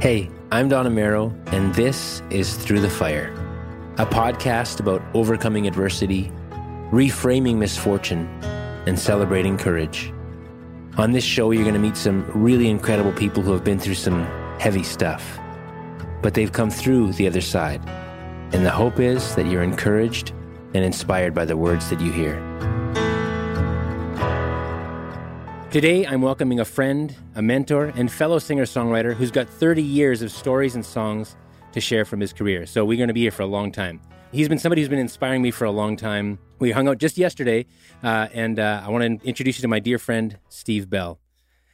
Hey, I'm Don Amero, and this is Through the Fire, a podcast about overcoming adversity, reframing misfortune, and celebrating courage. On this show, you're going to meet some really incredible people who have been through some heavy stuff, but they've come through the other side. And the hope is that you're encouraged and inspired by the words that you hear. Today, I'm welcoming a friend, a mentor, and fellow singer songwriter who's got 30 years of stories and songs to share from his career. So, we're going to be here for a long time. He's been somebody who's been inspiring me for a long time. We hung out just yesterday, uh, and uh, I want to introduce you to my dear friend, Steve Bell.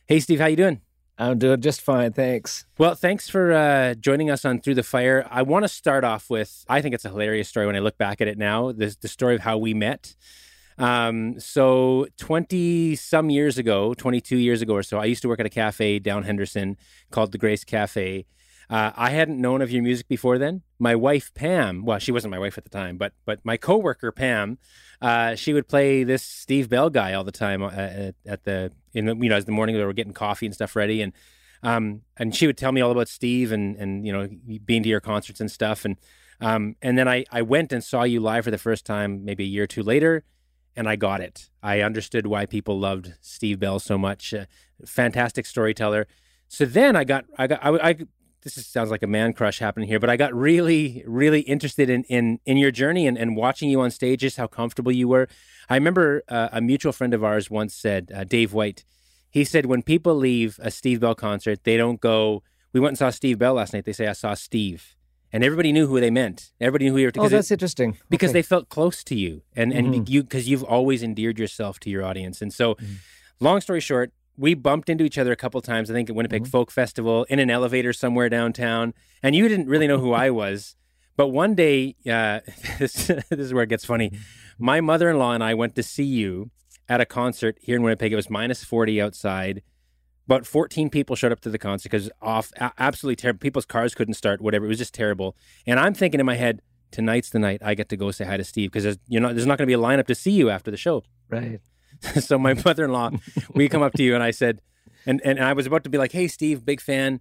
Hey, Steve, how you doing? I'm doing just fine, thanks. Well, thanks for uh, joining us on Through the Fire. I want to start off with I think it's a hilarious story when I look back at it now. The, the story of how we met. Um, so 20 some years ago, 22 years ago or so, I used to work at a cafe down Henderson called the Grace Cafe. Uh, I hadn't known of your music before then. My wife Pam, well, she wasn't my wife at the time, but but my coworker Pam, uh, she would play this Steve Bell guy all the time uh, at, at, the in the, you know as the morning we were getting coffee and stuff ready, and um and she would tell me all about Steve and and you know being to your concerts and stuff, and um and then I I went and saw you live for the first time maybe a year or two later, and I got it. I understood why people loved Steve Bell so much. Uh, fantastic storyteller. So then I got, I got, I, I this is, sounds like a man crush happening here, but I got really, really interested in in in your journey and, and watching you on stages, how comfortable you were. I remember uh, a mutual friend of ours once said, uh, Dave White. He said when people leave a Steve Bell concert, they don't go. We went and saw Steve Bell last night. They say I saw Steve and everybody knew who they meant. Everybody knew who you were. Oh, that's it, interesting. Because okay. they felt close to you, and and mm-hmm. you because you've always endeared yourself to your audience. And so, mm-hmm. long story short, we bumped into each other a couple times. I think at Winnipeg mm-hmm. Folk Festival in an elevator somewhere downtown, and you didn't really know who I was. But one day, uh, this this is where it gets funny. My mother in law and I went to see you at a concert here in Winnipeg. It was minus forty outside about 14 people showed up to the concert because off absolutely terrible. People's cars couldn't start, whatever. It was just terrible. And I'm thinking in my head, tonight's the night I get to go say hi to Steve because there's, you know, there's not going to be a lineup to see you after the show. Right. so my mother-in-law, we come up to you and I said, and, and I was about to be like, hey, Steve, big fan.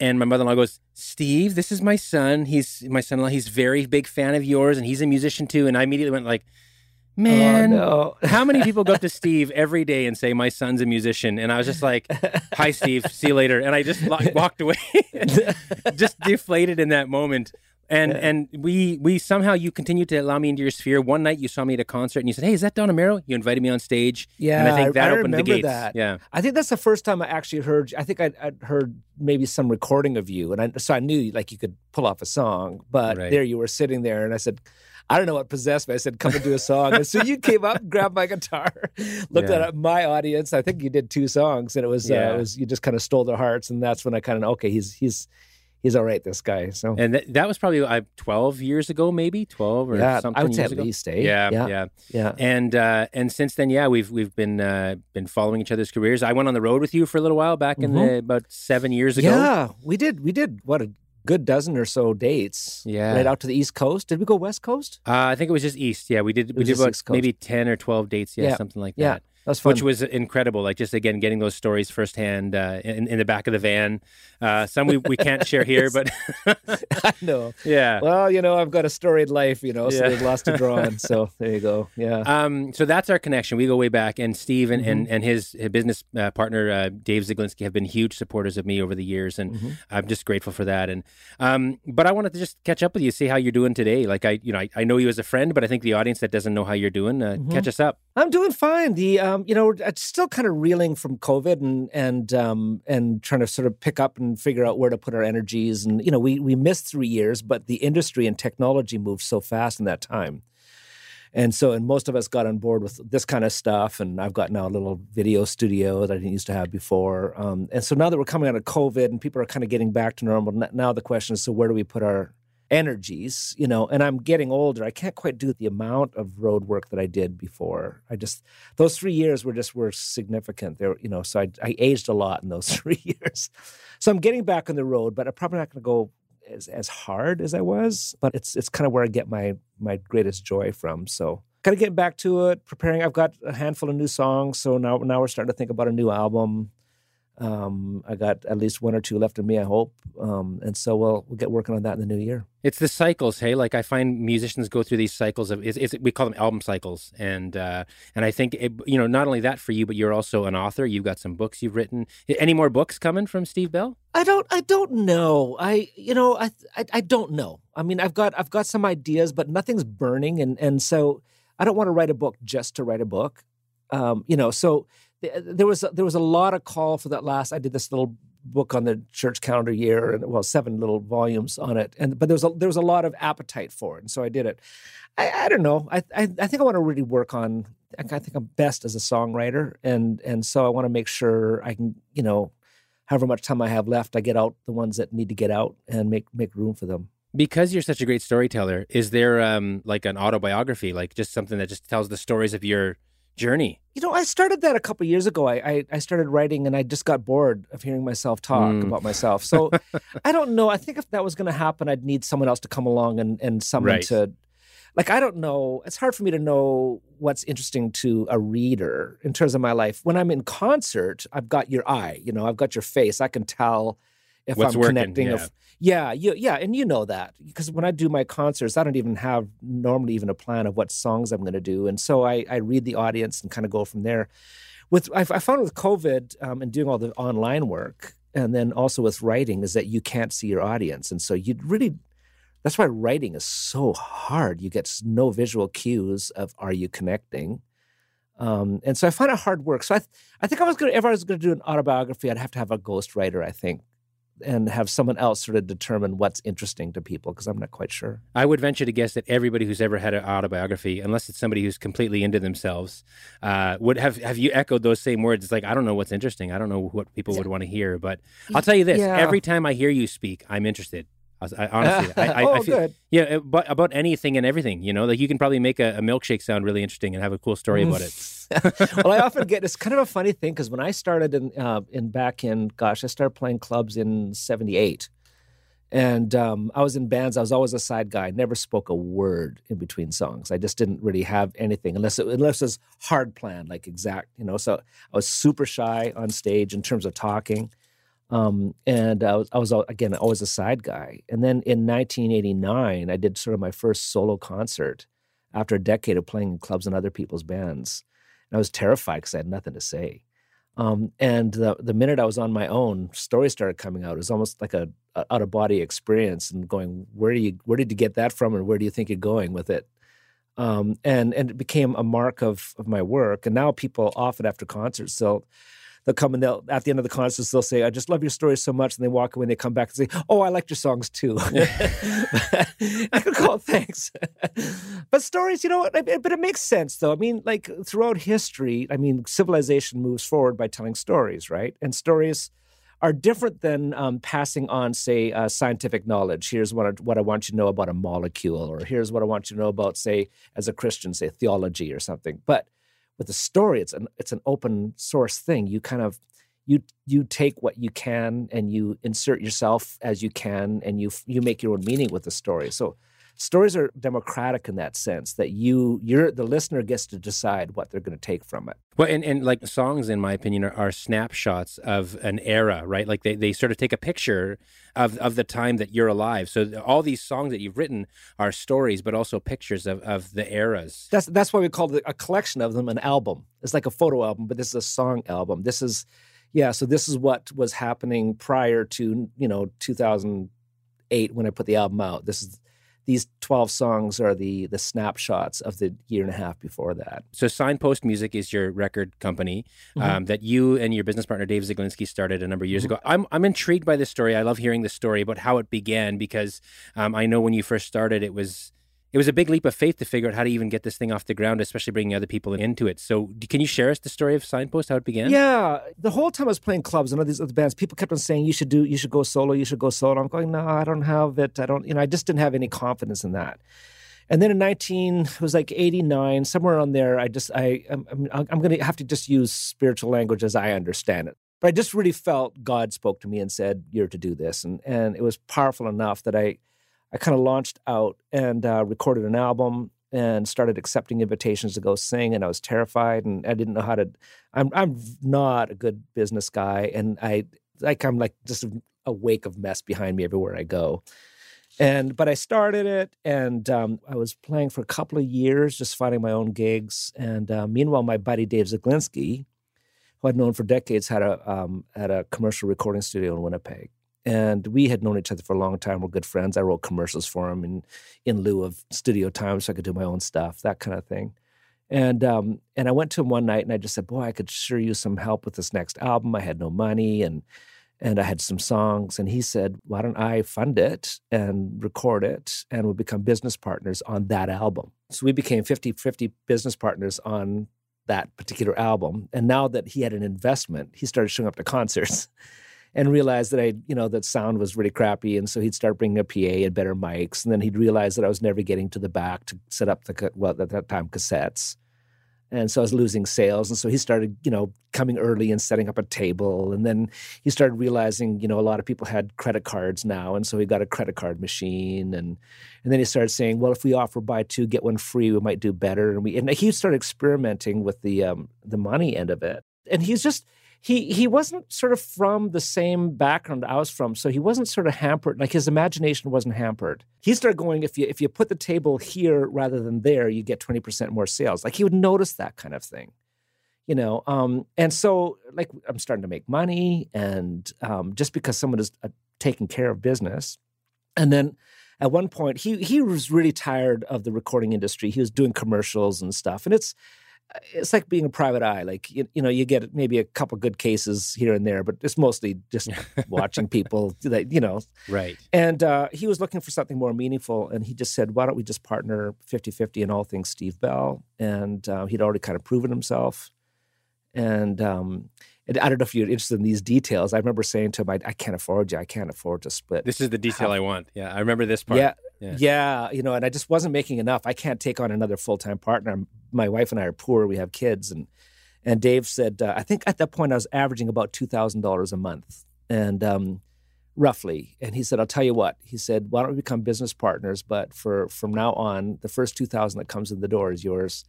And my mother-in-law goes, Steve, this is my son. He's my son-in-law. He's very big fan of yours and he's a musician too. And I immediately went like, Oh, man, oh, no. how many people go up to Steve every day and say, my son's a musician? And I was just like, hi, Steve, see you later. And I just walked away, just deflated in that moment. And yeah. and we we somehow you continued to allow me into your sphere. One night you saw me at a concert and you said, "Hey, is that Don Amero?" You invited me on stage. Yeah, and I think that I opened the gates. That. Yeah, I think that's the first time I actually heard. I think I'd, I'd, heard maybe some recording of you, and I, so I knew like you could pull off a song. But right. there you were sitting there, and I said, I don't know what possessed me. I said, come and do a song. And so you came up, grabbed my guitar, looked yeah. at my audience. I think you did two songs and it was, yeah. uh, it was you just kind of stole their hearts. And that's when I kind of, okay, he's, he's, he's all right, this guy. So, and th- that was probably uh, 12 years ago, maybe 12 or yeah, something. I would say at ago. least, eh? Yeah, yeah, yeah, yeah. And, uh, and since then, yeah, we've, we've been, uh, been following each other's careers. I went on the road with you for a little while back in mm-hmm. the, about seven years ago. Yeah, we did. We did. What a good dozen or so dates. Yeah, right out to the East Coast. Did we go West Coast? Uh, I think it was just East. Yeah, we did. we did about maybe ten or twelve dates. Yeah, yeah. something like yeah. that. Which was incredible. Like just again getting those stories firsthand uh, in, in the back of the van. Uh, some we, we can't share here, but I know. Yeah. Well, you know, I've got a storied life, you know, so yeah. there's lots to draw on. So there you go. Yeah. Um. So that's our connection. We go way back, and Steve and mm-hmm. and, and his, his business uh, partner uh, Dave Zeglinski have been huge supporters of me over the years, and mm-hmm. I'm just grateful for that. And um. But I wanted to just catch up with you, see how you're doing today. Like I, you know, I, I know you as a friend, but I think the audience that doesn't know how you're doing, uh, mm-hmm. catch us up. I'm doing fine. The um, you know, it's still kind of reeling from COVID and and um, and trying to sort of pick up and figure out where to put our energies. And you know, we we missed three years, but the industry and technology moved so fast in that time. And so, and most of us got on board with this kind of stuff. And I've got now a little video studio that I didn't used to have before. Um, and so now that we're coming out of COVID and people are kind of getting back to normal, now the question is, so where do we put our energies? You know, and I'm getting older. I can't quite do the amount of road work that I did before. I just those three years were just were significant. There, you know, so I, I aged a lot in those three years. So I'm getting back on the road, but I'm probably not going to go as, as hard as I was, but it's it's kind of where I get my my greatest joy from. So kind of getting back to it, preparing. I've got a handful of new songs, so now now we're starting to think about a new album. Um, I got at least one or two left in me, I hope. Um, and so we'll we'll get working on that in the new year. It's the cycles, hey. Like I find musicians go through these cycles of it's, it's we call them album cycles, and uh, and I think it, you know not only that for you, but you're also an author. You've got some books you've written. Any more books coming from Steve Bell? I don't I don't know. I you know I I, I don't know. I mean I've got I've got some ideas, but nothing's burning, and and so I don't want to write a book just to write a book. Um, you know, so there was there was a lot of call for that last. I did this little book on the church calendar year, and well, seven little volumes on it. And but there was a, there was a lot of appetite for it, and so I did it. I, I don't know. I, I, I think I want to really work on. I think I'm best as a songwriter, and and so I want to make sure I can you know, however much time I have left, I get out the ones that need to get out and make make room for them because you're such a great storyteller is there um like an autobiography like just something that just tells the stories of your journey? You know, I started that a couple years ago. I, I, I started writing, and I just got bored of hearing myself talk mm. about myself. So I don't know. I think if that was going to happen, I'd need someone else to come along and and someone right. to. Like I don't know. It's hard for me to know what's interesting to a reader in terms of my life. When I'm in concert, I've got your eye. You know, I've got your face. I can tell if What's I'm working, connecting. Yeah. If, yeah, you, yeah, and you know that because when I do my concerts, I don't even have normally even a plan of what songs I'm going to do, and so I, I read the audience and kind of go from there. With I, I found with COVID um, and doing all the online work, and then also with writing, is that you can't see your audience, and so you really that's why writing is so hard. You get no visual cues of are you connecting. Um, and so I find it hard work. So I, th- I think I was going to, if I was going to do an autobiography, I'd have to have a ghostwriter, I think, and have someone else sort of determine what's interesting to people because I'm not quite sure. I would venture to guess that everybody who's ever had an autobiography, unless it's somebody who's completely into themselves, uh, would have have you echoed those same words. It's like I don't know what's interesting. I don't know what people would want to hear, but I'll tell you this: yeah. every time I hear you speak, I'm interested. I, honestly, I, I, oh, I feel, good. Yeah, but about anything and everything, you know, like you can probably make a, a milkshake sound really interesting and have a cool story about it. well, I often get it's kind of a funny thing because when I started in uh, in back in gosh, I started playing clubs in '78, and um, I was in bands. I was always a side guy. Never spoke a word in between songs. I just didn't really have anything unless it, unless it was hard planned, like exact, you know. So I was super shy on stage in terms of talking. Um, and I was, I was again always a side guy. And then in 1989, I did sort of my first solo concert after a decade of playing in clubs and other people's bands. And I was terrified because I had nothing to say. Um, and the the minute I was on my own, stories started coming out. It was almost like a, a out of body experience, and going, where do you where did you get that from, and where do you think you're going with it? Um, and and it became a mark of of my work. And now people often after concerts, they'll they'll come and they'll at the end of the concerts they'll say, "I just love your story so much," and they walk away and they come back and say, "Oh, I liked your songs too." I could call thanks, but stories, you know, but it makes sense though. I mean, like throughout history, I mean, civilization moves forward by telling stories, right? And stories are different than um, passing on, say, uh, scientific knowledge. Here's what I, what I want you to know about a molecule, or here's what I want you to know about, say, as a Christian, say, theology or something. But with the story it's an it's an open source thing. You kind of you you take what you can and you insert yourself as you can and you you make your own meaning with the story. So stories are democratic in that sense that you you're the listener gets to decide what they're going to take from it. Well and, and like songs in my opinion are, are snapshots of an era right? Like they, they sort of take a picture of, of the time that you're alive. So all these songs that you've written are stories but also pictures of, of the eras. That's that's why we call it a collection of them an album. It's like a photo album but this is a song album. This is yeah so this is what was happening prior to you know 2008 when i put the album out. This is these 12 songs are the the snapshots of the year and a half before that. So Signpost Music is your record company mm-hmm. um, that you and your business partner Dave Zeglinski started a number of years mm-hmm. ago. I'm I'm intrigued by this story. I love hearing the story about how it began because um, I know when you first started it was it was a big leap of faith to figure out how to even get this thing off the ground, especially bringing other people into it. So, can you share us the story of Signpost, how it began? Yeah, the whole time I was playing clubs and all these other bands, people kept on saying, "You should do, you should go solo, you should go solo." I'm going, "No, I don't have it. I don't, you know, I just didn't have any confidence in that." And then in 19, it was like 89, somewhere on there, I just, I, I'm, I'm going to have to just use spiritual language as I understand it. But I just really felt God spoke to me and said, "You're to do this," and and it was powerful enough that I, I kind of launched out and uh, recorded an album and started accepting invitations to go sing. And I was terrified, and I didn't know how to. I'm I'm not a good business guy, and I like I'm like just a, wake of mess behind me everywhere I go. And but I started it, and um, I was playing for a couple of years, just finding my own gigs. And uh, meanwhile, my buddy Dave Zeglinski, who I'd known for decades, had a um, had a commercial recording studio in Winnipeg, and we had known each other for a long time. We're good friends. I wrote commercials for him in in lieu of studio time, so I could do my own stuff, that kind of thing. And um, and I went to him one night, and I just said, "Boy, I could sure use some help with this next album. I had no money, and." and I had some songs. And he said, Why don't I fund it and record it? And we'll become business partners on that album. So we became 50 50 business partners on that particular album. And now that he had an investment, he started showing up to concerts. and realized that I, you know, that sound was really crappy, and so he'd start bringing a PA and better mics, and then he'd realize that I was never getting to the back to set up the well at that time cassettes, and so I was losing sales. And so he started, you know, coming early and setting up a table. And then he started realizing, you know, a lot of people had credit cards now. And so he got a credit card machine. And and then he started saying, well, if we offer buy two, get one free, we might do better. And we and he started experimenting with the um, the money end of it. And he's just he he wasn't sort of from the same background I was from, so he wasn't sort of hampered. Like his imagination wasn't hampered. He started going if you if you put the table here rather than there, you get twenty percent more sales. Like he would notice that kind of thing, you know. Um, and so like I'm starting to make money, and um, just because someone is uh, taking care of business, and then at one point he he was really tired of the recording industry. He was doing commercials and stuff, and it's it's like being a private eye. Like you, you know, you get maybe a couple good cases here and there, but it's mostly just watching people that you know. Right. And uh, he was looking for something more meaningful, and he just said, "Why don't we just partner 50-50 in all things Steve Bell?" And uh, he'd already kind of proven himself. And um, and I don't know if you're interested in these details. I remember saying to him, I, I, can't afford you. I can't afford to split. This is the detail I want. Yeah, I remember this part. Yeah, yeah, yeah, You know, and I just wasn't making enough. I can't take on another full time partner. My wife and I are poor. We have kids, and and Dave said, uh, I think at that point I was averaging about two thousand dollars a month, and um, roughly. And he said, I'll tell you what. He said, Why don't we become business partners? But for from now on, the first two thousand that comes in the door is yours.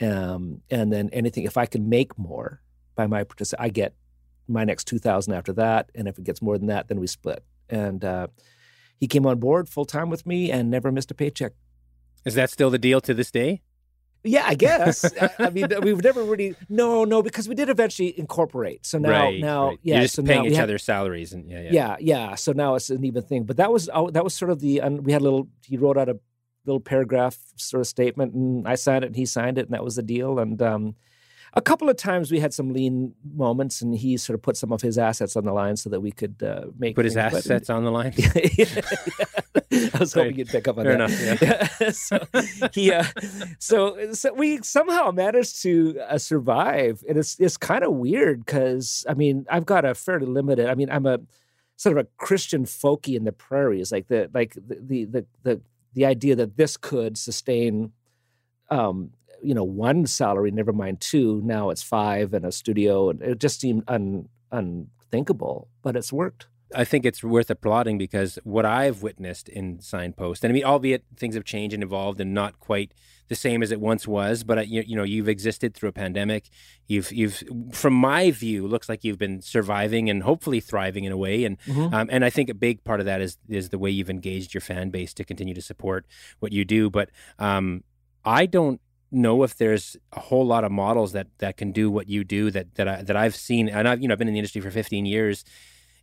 Um, and then anything, if I can make more by my participation. I get my next 2000 after that. And if it gets more than that, then we split. And uh, he came on board full time with me and never missed a paycheck. Is that still the deal to this day? Yeah, I guess. I, I, mean, we've never really no, no, because we did eventually incorporate. So now, right, now, right. yeah, You're just so paying each have, other salaries and yeah, yeah, yeah, yeah. So now it's an even thing. But that was oh, that was sort of the we had a little. He wrote out a little paragraph sort of statement, and I signed it, and he signed it, and that was the deal. And um, a couple of times we had some lean moments, and he sort of put some of his assets on the line so that we could uh, make. Put his assets on the line. yeah, yeah. I was hoping you'd pick up on Fair that. Enough, yeah. so he, uh, so, so we somehow managed to uh, survive, and it's it's kind of weird because I mean I've got a fairly limited. I mean I'm a sort of a Christian folky in the prairies, like the like the the the, the idea that this could sustain um, you know one salary, never mind two. Now it's five and a studio, and it just seemed un, unthinkable, but it's worked. I think it's worth applauding because what I've witnessed in Signpost, and I mean, albeit things have changed and evolved and not quite the same as it once was, but uh, you, you know, you've existed through a pandemic. You've, you've, from my view, looks like you've been surviving and hopefully thriving in a way. And, mm-hmm. um, and I think a big part of that is is the way you've engaged your fan base to continue to support what you do. But um, I don't know if there's a whole lot of models that that can do what you do that that I that I've seen and I've you know I've been in the industry for 15 years.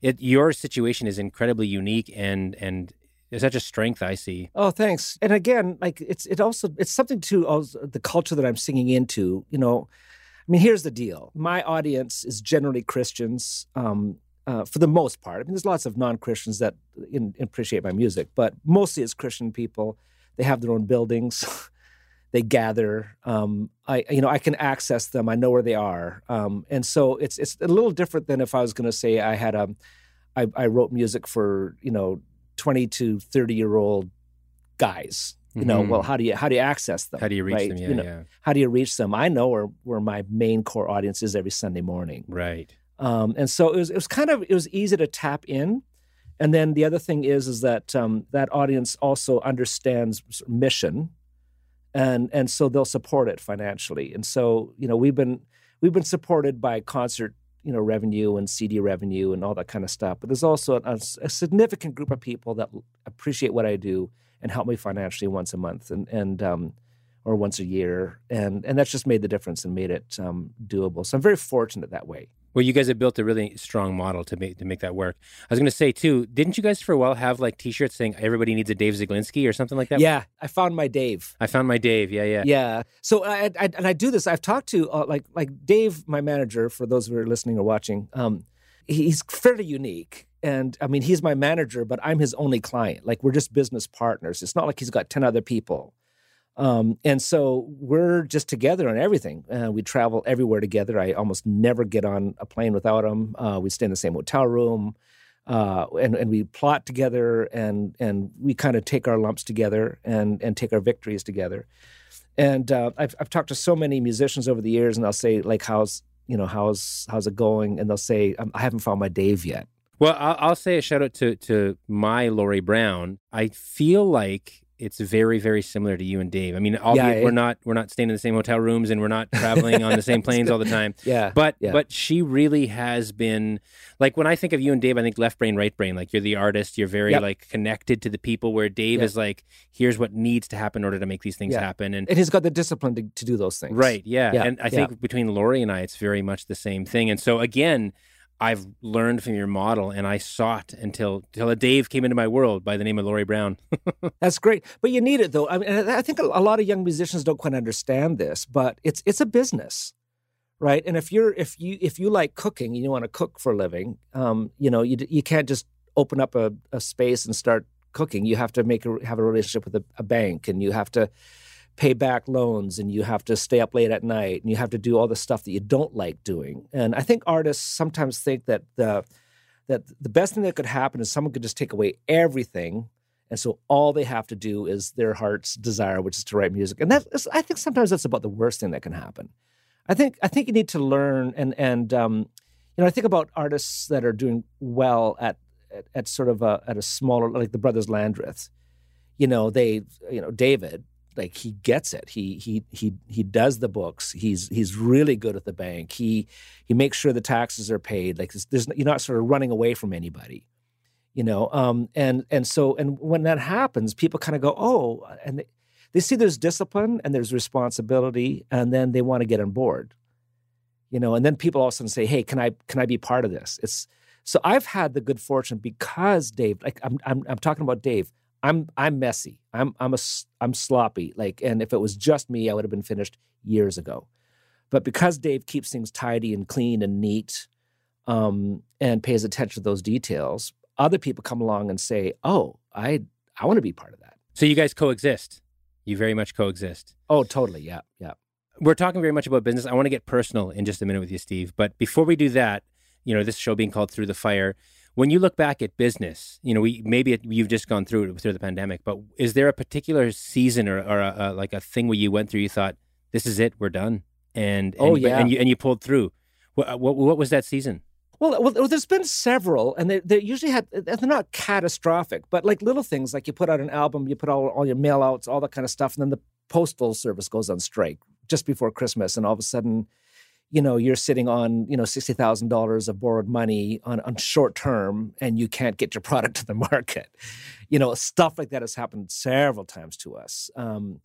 It your situation is incredibly unique and and it's such a strength I see. Oh, thanks. And again, like it's it also it's something to also the culture that I'm singing into. You know, I mean, here's the deal. My audience is generally Christians. Um, uh, for the most part, I mean, there's lots of non-Christians that in, appreciate my music, but mostly it's Christian people They have their own buildings. they gather. Um, I you know I can access them. I know where they are, um, and so it's it's a little different than if I was going to say I had a I, I wrote music for you know twenty to thirty year old guys. You know, mm-hmm. well, how do you how do you access them? How do you reach right? them? Yeah, you know, yeah. How do you reach them? I know where where my main core audience is every Sunday morning. Right. Um, and so it was it was kind of it was easy to tap in. And then the other thing is is that um, that audience also understands mission and and so they'll support it financially. And so you know we've been we've been supported by concert you know revenue and CD revenue and all that kind of stuff. But there's also a, a significant group of people that appreciate what I do and help me financially once a month and and um, or once a year, and and that's just made the difference and made it um, doable. So I'm very fortunate that way. Well, you guys have built a really strong model to make to make that work. I was going to say too, didn't you guys for a while have like T-shirts saying "Everybody needs a Dave Zeglinski" or something like that? Yeah, I found my Dave. I found my Dave. Yeah, yeah, yeah. So I, I and I do this. I've talked to uh, like like Dave, my manager. For those who are listening or watching, um, he's fairly unique. And I mean, he's my manager, but I'm his only client. Like we're just business partners. It's not like he's got ten other people. Um, and so we're just together on everything. Uh, we travel everywhere together. I almost never get on a plane without him. Uh, we stay in the same hotel room, uh, and and we plot together, and and we kind of take our lumps together, and and take our victories together. And uh, I've I've talked to so many musicians over the years, and I'll say like, "How's you know how's how's it going?" And they'll say, um, "I haven't found my Dave yet." Well, I'll, I'll say a shout out to to my Lori Brown. I feel like it's very very similar to you and Dave. I mean, yeah, we're not we're not staying in the same hotel rooms and we're not traveling on the same planes all the time. Yeah, but yeah. but she really has been like when I think of you and Dave, I think left brain, right brain. Like you're the artist, you're very yep. like connected to the people. Where Dave yep. is like, here's what needs to happen in order to make these things yeah. happen, and and he's got the discipline to, to do those things. Right. Yeah. And I think between Laurie and I, it's very much the same thing. And so again I've learned from your model and I sought until until a Dave came into my world by the name of Laurie Brown. That's great. But you need it though. I mean I think a lot of young musicians don't quite understand this, but it's it's a business. Right? And if you're if you if you like cooking and you want to cook for a living, um, you know, you you can't just open up a, a space and start cooking. You have to make a, have a relationship with a, a bank and you have to pay back loans and you have to stay up late at night and you have to do all the stuff that you don't like doing. And I think artists sometimes think that the that the best thing that could happen is someone could just take away everything. And so all they have to do is their heart's desire which is to write music. And that's i think sometimes that's about the worst thing that can happen. I think i think you need to learn and and um, you know i think about artists that are doing well at at, at sort of a, at a smaller like the brothers landreth. You know they you know david like he gets it. He he he he does the books. He's he's really good at the bank. He he makes sure the taxes are paid. Like there's you're not sort of running away from anybody, you know. Um and and so and when that happens, people kind of go oh, and they, they see there's discipline and there's responsibility, and then they want to get on board, you know. And then people all of a sudden say, hey, can I can I be part of this? It's so I've had the good fortune because Dave, like I'm I'm, I'm talking about Dave. I'm I'm messy. I'm I'm a I'm sloppy. Like, and if it was just me, I would have been finished years ago. But because Dave keeps things tidy and clean and neat, um, and pays attention to those details, other people come along and say, "Oh, I I want to be part of that." So you guys coexist. You very much coexist. Oh, totally. Yeah, yeah. We're talking very much about business. I want to get personal in just a minute with you, Steve. But before we do that, you know, this show being called Through the Fire, when you look back at business, you know, we maybe it, you've just gone through through the pandemic, but is there a particular season or, or a, a, like a thing where you went through, you thought, "This is it, we're done," and, oh, and oh yeah, and you and you pulled through. What, what, what was that season? Well, well, there's been several, and they, they usually had uh, they're not catastrophic, but like little things, like you put out an album, you put all all your mail outs, all that kind of stuff, and then the postal service goes on strike just before Christmas, and all of a sudden you know you're sitting on you know sixty thousand dollars of borrowed money on, on short term and you can't get your product to the market. You know stuff like that has happened several times to us. Um,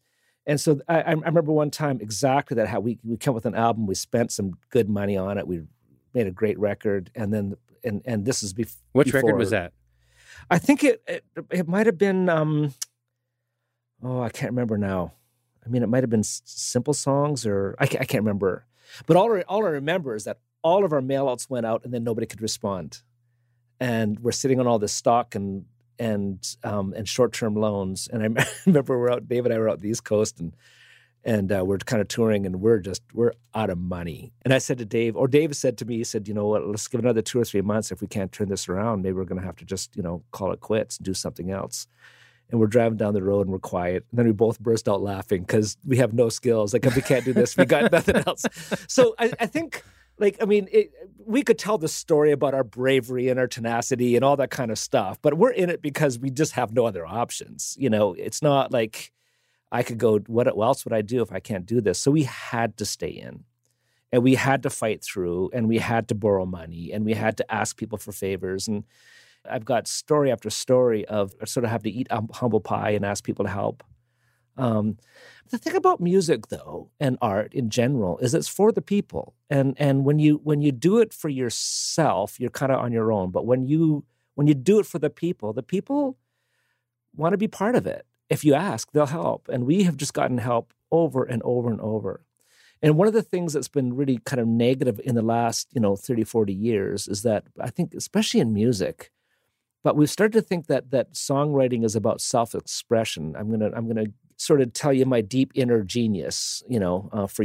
and so I, I, remember one time exactly that how we we came with an album we spent some good money on it we made a great record and then and and this is bef- which before, record was that? I think it it, it might have been um, oh i can't remember now. I mean it might have been simple songs or i can't, I can't remember but all, I, all I remember is that all of our mailouts went out and then nobody could respond. And we're sitting on all this stock and and um, and short term loans. And I remember we're out, Dave and I were out the East Coast, and and uh, we're kind of touring, and we're just we're out of money. And I said to Dave, or Dave said to me, he said, you know what, let's give another two or three months. If we can't turn this around, maybe we're going to have to just you know call it quits and do something else. And we're driving down the road and we're quiet. And then we both burst out laughing because we have no skills. Like if we can't do this, we got nothing else. So I, I think like i mean it, we could tell the story about our bravery and our tenacity and all that kind of stuff but we're in it because we just have no other options you know it's not like i could go what else would i do if i can't do this so we had to stay in and we had to fight through and we had to borrow money and we had to ask people for favors and i've got story after story of sort of have to eat humble pie and ask people to help um, the thing about music, though, and art in general, is it's for the people. And and when you when you do it for yourself, you're kind of on your own. But when you when you do it for the people, the people want to be part of it. If you ask, they'll help. And we have just gotten help over and over and over. And one of the things that's been really kind of negative in the last, you know, 30, 40 years is that I think, especially in music, but we've started to think that that songwriting is about self-expression. I'm gonna I'm gonna sort of tell you my deep inner genius, you know, uh, for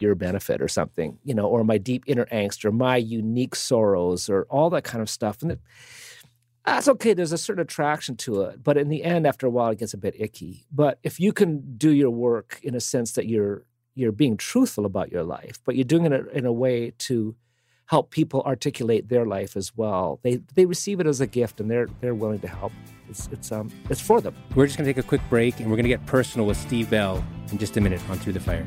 your benefit or something, you know, or my deep inner angst or my unique sorrows or all that kind of stuff. And it, that's okay. There's a certain attraction to it. But in the end, after a while, it gets a bit icky. But if you can do your work in a sense that you're you're being truthful about your life, but you're doing it in a way to help people articulate their life as well. They they receive it as a gift and they're they're willing to help. It's it's um it's for them. We're just gonna take a quick break and we're gonna get personal with Steve Bell in just a minute on Through the Fire.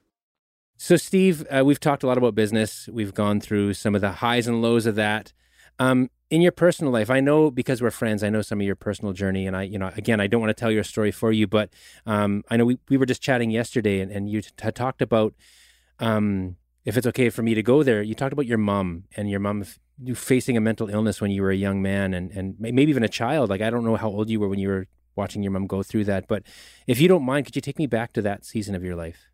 So, Steve, uh, we've talked a lot about business. We've gone through some of the highs and lows of that. Um, in your personal life, I know because we're friends, I know some of your personal journey, and I, you know, again, I don't want to tell your story for you, but um, I know we, we were just chatting yesterday, and, and you had talked about, um, if it's okay for me to go there, you talked about your mom and your mom facing a mental illness when you were a young man, and and maybe even a child. Like I don't know how old you were when you were watching your mom go through that, but if you don't mind, could you take me back to that season of your life?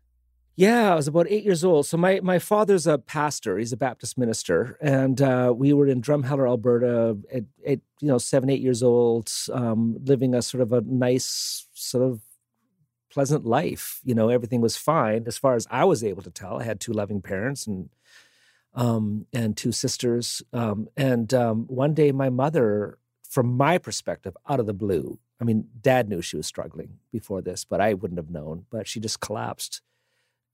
Yeah, I was about eight years old. So my my father's a pastor; he's a Baptist minister, and uh, we were in Drumheller, Alberta, at, at, you know seven, eight years old, um, living a sort of a nice, sort of pleasant life. You know, everything was fine as far as I was able to tell. I had two loving parents and um, and two sisters. Um, and um, one day, my mother, from my perspective, out of the blue. I mean, Dad knew she was struggling before this, but I wouldn't have known. But she just collapsed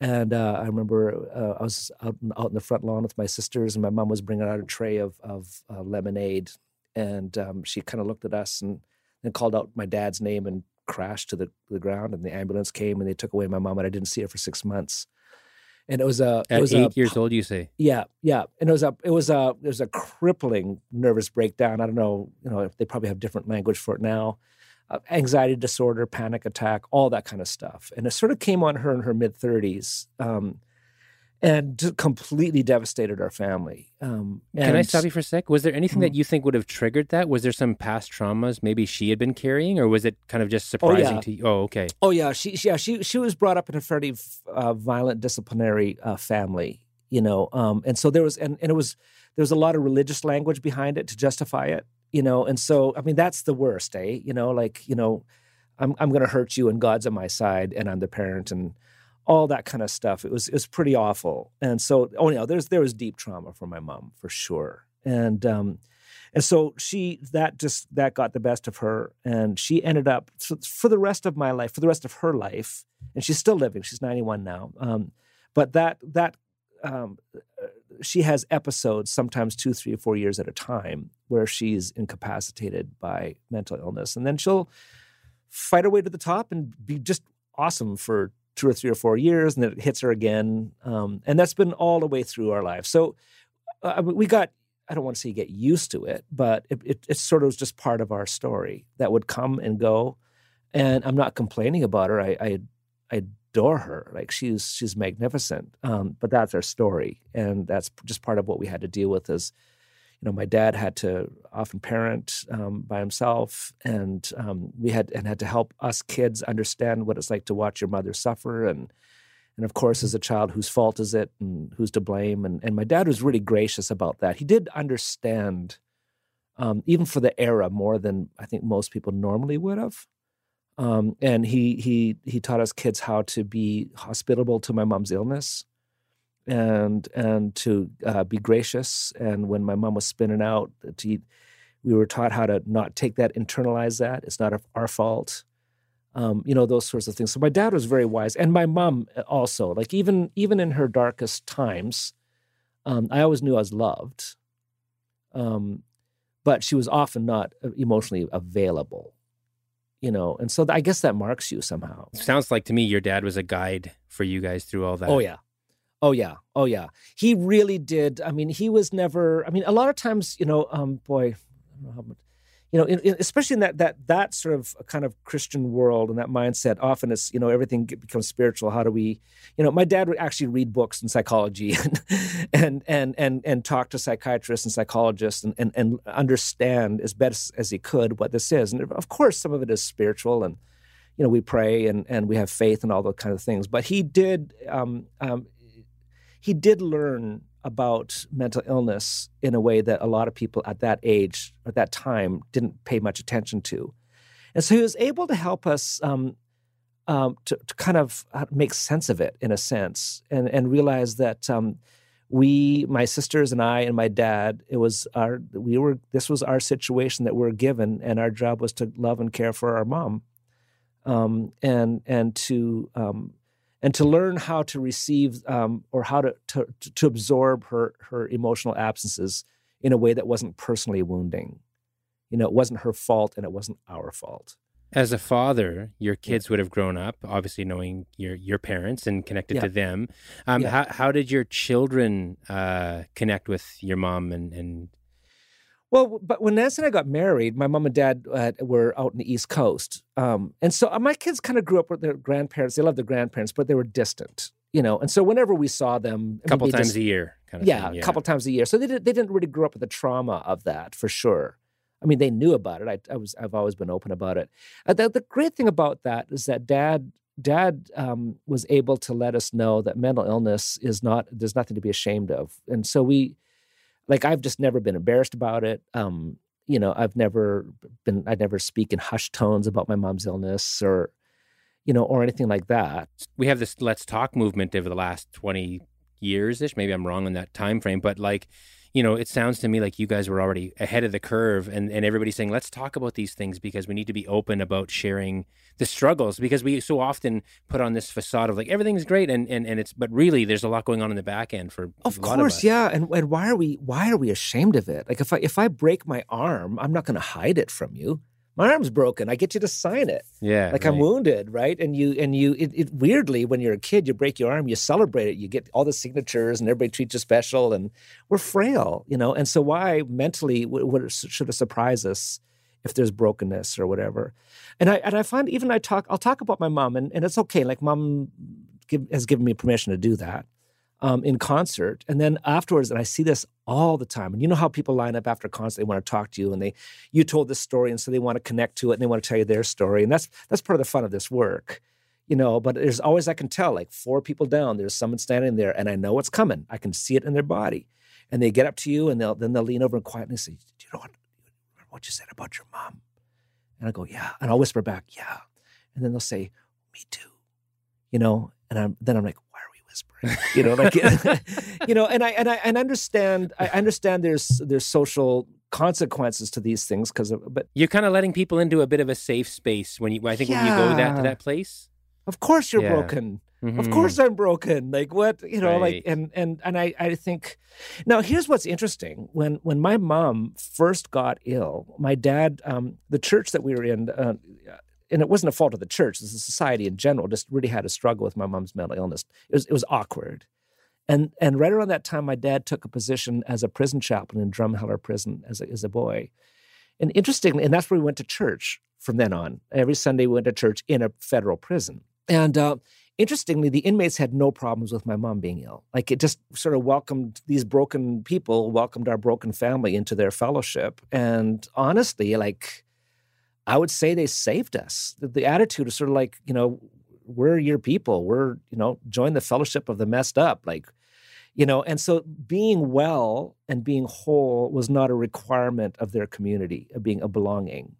and uh, I remember uh, I was out, out in the front lawn with my sisters, and my mom was bringing out a tray of, of uh, lemonade. And um, she kind of looked at us and then called out my dad's name and crashed to the, the ground. And the ambulance came and they took away my mom, and I didn't see her for six months. And it was a at it was eight a, years old. You say, yeah, yeah. And it was a it was a it was a crippling nervous breakdown. I don't know, you know, they probably have different language for it now uh, anxiety disorder, panic attack, all that kind of stuff. And it sort of came on her in her mid 30s um, and completely devastated our family. Um, Can I stop you for a sec? Was there anything mm-hmm. that you think would have triggered that? Was there some past traumas maybe she had been carrying, or was it kind of just surprising oh, yeah. to you? Oh, okay. Oh, yeah. She, yeah, she, she was brought up in a fairly uh, violent disciplinary uh, family, you know. Um, and so there was, and, and it was, there was a lot of religious language behind it to justify it you know and so i mean that's the worst eh you know like you know i'm i'm going to hurt you and god's on my side and i'm the parent and all that kind of stuff. It was it was pretty awful. And so, oh no, there's there was deep trauma for my mom for sure. And um, and so she that just that got the best of her, and she ended up for the rest of my life, for the rest of her life, and she's still living. She's 91 now. Um, but that that um, she has episodes, sometimes two, three, four years at a time, where she's incapacitated by mental illness, and then she'll fight her way to the top and be just awesome for two or three or four years, and then it hits her again, um, and that's been all the way through our life. So uh, we got I don't want to say get used to it, but it, it, it, sort of was just part of our story that would come and go. And I'm not complaining about her. I, I, I adore her. Like she's she's magnificent. Um, but that's our story, and that's just part of what we had to deal with. You know, my dad had to often parent um, by himself, and um, we had and had to help us kids understand what it's like to watch your mother suffer and and of course, as a child, whose fault is it and who's to blame? And, and my dad was really gracious about that. He did understand, um, even for the era, more than I think most people normally would have. Um, and he he he taught us kids how to be hospitable to my mom's illness, and and to uh, be gracious. And when my mom was spinning out, to, we were taught how to not take that, internalize that. It's not our fault um, you know those sorts of things. So my dad was very wise, and my mom uh, also. Like even even in her darkest times, um, I always knew I was loved, um, but she was often not uh, emotionally available. You know, and so I guess that marks you somehow. Sounds like to me your dad was a guide for you guys through all that. Oh yeah, oh yeah, oh yeah. He really did. I mean, he was never. I mean, a lot of times, you know, um, boy, know you know, in, in, especially in that that that sort of kind of Christian world and that mindset, often is you know everything becomes spiritual. How do we, you know, my dad would actually read books in psychology and and and and, and talk to psychiatrists and psychologists and, and and understand as best as he could what this is. And of course, some of it is spiritual and you know we pray and and we have faith and all those kind of things. But he did um, um, he did learn about mental illness in a way that a lot of people at that age, at that time, didn't pay much attention to. And so he was able to help us um, um, to, to, kind of uh, make sense of it in a sense and, and realize that um, we, my sisters and I and my dad, it was our, we were, this was our situation that we are given and our job was to love and care for our mom. Um, and, and to, um, and to learn how to receive um, or how to, to, to absorb her her emotional absences in a way that wasn't personally wounding. You know, it wasn't her fault and it wasn't our fault. As a father, your kids yeah. would have grown up obviously knowing your your parents and connected yeah. to them. Um, yeah. how how did your children uh, connect with your mom and and well, but when Nancy and I got married, my mom and dad uh, were out in the East Coast, um, and so uh, my kids kind of grew up with their grandparents. They loved their grandparents, but they were distant, you know. And so whenever we saw them, a couple times just, a year, kind of yeah, thing, a couple times a year. So they did, they didn't really grow up with the trauma of that for sure. I mean, they knew about it. I, I was I've always been open about it. Uh, the, the, great thing about that is that dad dad um, was able to let us know that mental illness is not there's nothing to be ashamed of, and so we like I've just never been embarrassed about it. Um, you know, I've never been, I never speak in hushed tones about my mom's illness or, you know, or anything like that. We have this let's talk movement over the last 20 years ish. Maybe I'm wrong on that time frame, but like, you know, it sounds to me like you guys were already ahead of the curve and, and everybody's saying, let's talk about these things because we need to be open about sharing the struggles. Because we so often put on this facade of like everything's great and, and, and it's but really there's a lot going on in the back end for of course of yeah and, and why are we why are we ashamed of it? Like if I if I break my arm I'm not going to hide it from you my arm's broken. I get you to sign it. Yeah. Like right. I'm wounded, right? And you and you it, it, weirdly when you're a kid, you break your arm, you celebrate it, you get all the signatures, and everybody treats you special. And we're frail, you know. And so why mentally would, would should it surprise us if there's brokenness or whatever? And I and I find even I talk I'll talk about my mom, and, and it's okay. Like mom give, has given me permission to do that um, in concert. And then afterwards, and I see this all the time. And you know how people line up after concert, they want to talk to you and they you told this story, and so they want to connect to it and they want to tell you their story. And that's that's part of the fun of this work. You know, but there's always I can tell, like four people down, there's someone standing there, and I know what's coming. I can see it in their body. And they get up to you and they'll then they'll lean over and quietly say, Do you know what what you said about your mom? And I go, Yeah. And I'll whisper back, Yeah. And then they'll say, Me too. You know, and I'm then I'm like, why are we whispering? You know, like you know, and I and I and understand I understand there's there's social consequences to these things because but you're kind of letting people into a bit of a safe space when you I think yeah. when you go that to that place. Of course you're yeah. broken. Mm-hmm. Of course I'm broken. Like what, you know, right. like and and and I I think now here's what's interesting. When when my mom first got ill, my dad um the church that we were in uh, and it wasn't a fault of the church, the society in general just really had a struggle with my mom's mental illness. It was it was awkward. And and right around that time my dad took a position as a prison chaplain in Drumheller prison as a, as a boy. And interestingly, and that's where we went to church from then on. Every Sunday we went to church in a federal prison. And uh, interestingly, the inmates had no problems with my mom being ill. Like it just sort of welcomed these broken people, welcomed our broken family into their fellowship. And honestly, like I would say they saved us. The, the attitude is sort of like, you know, we're your people. We're, you know, join the fellowship of the messed up. Like, you know, and so being well and being whole was not a requirement of their community, of being a belonging.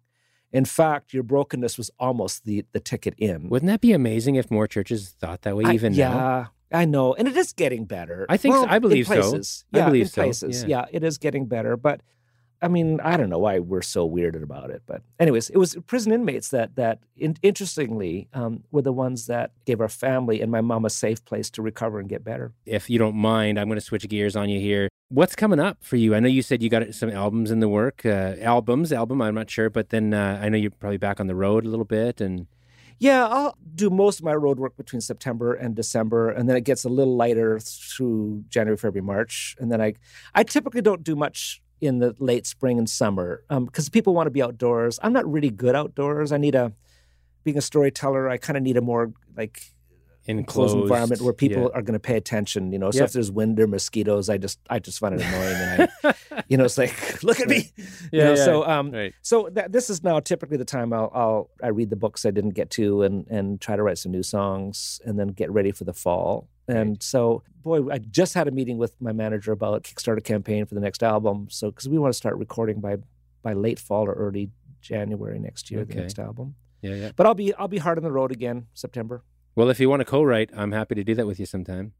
In fact, your brokenness was almost the the ticket in. Wouldn't that be amazing if more churches thought that way? Even I, yeah, now? I know, and it is getting better. I think well, so. I believe places. so. Yeah, I believe in places. So. Yeah. yeah, it is getting better, but I mean, I don't know why we're so weirded about it, but anyways, it was prison inmates that that in, interestingly um, were the ones that gave our family and my mom a safe place to recover and get better. If you don't mind, I'm going to switch gears on you here. What's coming up for you? I know you said you got some albums in the work, uh, albums, album. I'm not sure, but then uh, I know you're probably back on the road a little bit and. Yeah, I'll do most of my road work between September and December, and then it gets a little lighter through January, February, March, and then I, I typically don't do much in the late spring and summer because um, people want to be outdoors. I'm not really good outdoors. I need a being a storyteller. I kind of need a more like enclosed environment where people yeah. are going to pay attention. You know, so if there's wind or mosquitoes, I just I just find it annoying, and I, you know, it's like look at me. Yeah, you know, yeah. so um, right. so that, this is now typically the time I'll, I'll I read the books I didn't get to and and try to write some new songs and then get ready for the fall. And right. so, boy, I just had a meeting with my manager about Kickstarter campaign for the next album. So, because we want to start recording by by late fall or early January next year, okay. the next album. Yeah, yeah. But I'll be I'll be hard on the road again September. Well, if you want to co-write, I'm happy to do that with you sometime.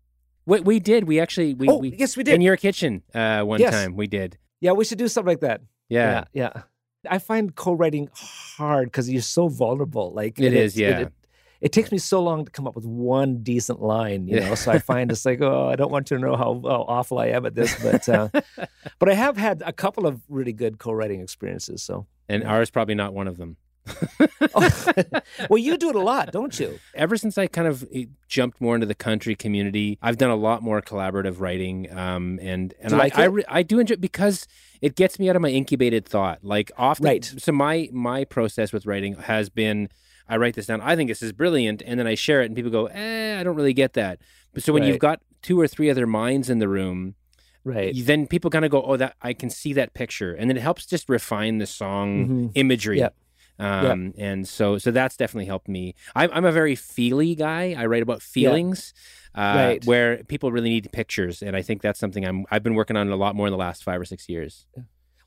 We, we did. We actually we, oh, we yes we did in your kitchen uh, one yes. time. We did. Yeah, we should do something like that. Yeah, yeah. yeah. I find co-writing hard because you're so vulnerable. Like it is. yeah. It, it takes me so long to come up with one decent line, you know. so I find it's like, oh, I don't want you to know how, how awful I am at this, but uh, but I have had a couple of really good co-writing experiences. So, and ours probably not one of them. well, you do it a lot, don't you? Ever since I kind of eh, jumped more into the country community, I've done a lot more collaborative writing, um, and and I like I, I, I, do enjoy because it gets me out of my incubated thought. Like often, right. so my my process with writing has been I write this down. I think this is brilliant, and then I share it, and people go, "Eh, I don't really get that." But so when right. you've got two or three other minds in the room, right? Then people kind of go, "Oh, that I can see that picture," and then it helps just refine the song mm-hmm. imagery. Yep. Um, yep. and so so that's definitely helped me. I'm, I'm a very feely guy. I write about feelings, uh, right. where people really need pictures, and I think that's something I'm I've been working on a lot more in the last five or six years.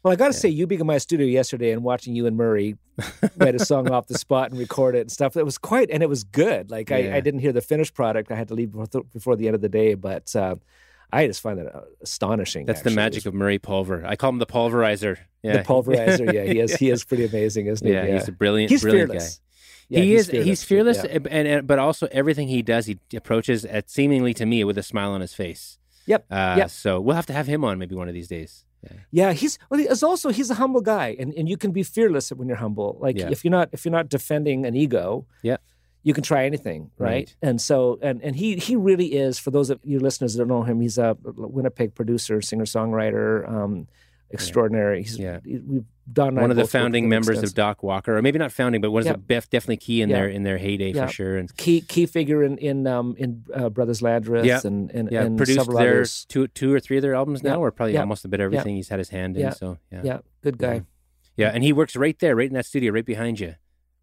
Well, I got to yeah. say, you being in my studio yesterday and watching you and Murray write a song off the spot and record it and stuff, it was quite, and it was good. Like, yeah. I, I, didn't hear the finished product. I had to leave before, before the end of the day, but uh, I just find that uh, astonishing. That's actually. the magic of Murray Pulver. I call him the pulverizer. Yeah. The pulverizer, yeah. He is, he is pretty amazing, isn't he? Yeah, yeah. he's a brilliant, he's brilliant fearless. guy. Yeah, he he's is. Fearless. He's fearless, yeah. and, and, but also everything he does, he approaches at seemingly to me with a smile on his face. Yep. Uh, yep. So we'll have to have him on maybe one of these days. Yeah. yeah, he's well. He's also he's a humble guy, and, and you can be fearless when you're humble. Like if you're not if you're not defending an ego, yeah, you can try anything, right? right? And so and and he he really is. For those of you listeners that don't know him, he's a Winnipeg producer, singer songwriter. Um, extraordinary. He's, yeah. we've done one of the founding members of Doc Walker, or maybe not founding, but was yeah. definitely key in yeah. their in their heyday yeah. for sure. And key key figure in in um, in uh, Brothers Landreth yeah. and and, yeah. and produced several their others. two two or three of their albums now, or probably almost a bit everything he's had his hand in. So yeah, yeah, good guy. Yeah, and he works right there, right in that studio, right behind you.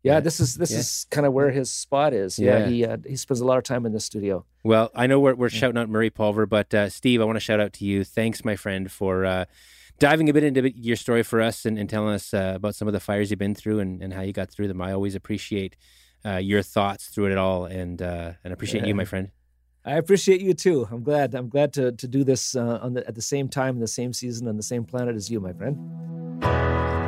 Yeah, this is this is kind of where his spot is. Yeah, he uh, he spends a lot of time in the studio. Well, I know we're we're shouting out Murray Pulver, but uh, Steve, I want to shout out to you. Thanks, my friend, for uh, diving a bit into your story for us and, and telling us uh, about some of the fires you've been through and, and how you got through them. I always appreciate uh, your thoughts through it all, and uh, and appreciate yeah. you, my friend. I appreciate you too. I'm glad. I'm glad to to do this uh, on the, at the same time, in the same season, on the same planet as you, my friend.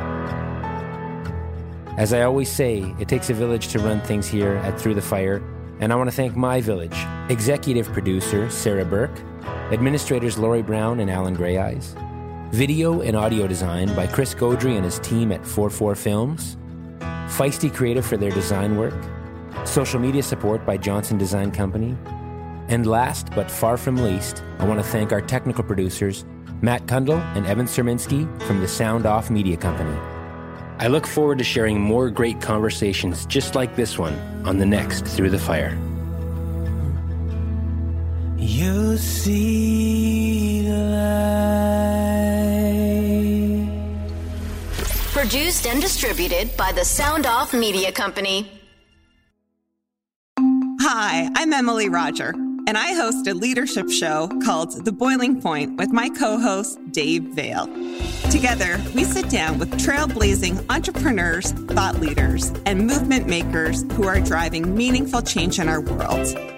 As I always say, it takes a village to run things here at Through the Fire, and I want to thank my village, executive producer Sarah Burke, administrators Lori Brown and Alan Greyeyes, video and audio design by Chris Godry and his team at 44 Films, Feisty Creative for their design work, social media support by Johnson Design Company, and last but far from least, I want to thank our technical producers, Matt Cundill and Evan Serminski from the Sound Off Media Company. I look forward to sharing more great conversations just like this one on the next Through the Fire. You see the light. Produced and distributed by the Sound Off Media Company. Hi, I'm Emily Roger and I host a leadership show called The Boiling Point with my co host, Dave Vale. Together, we sit down with trailblazing entrepreneurs, thought leaders, and movement makers who are driving meaningful change in our world.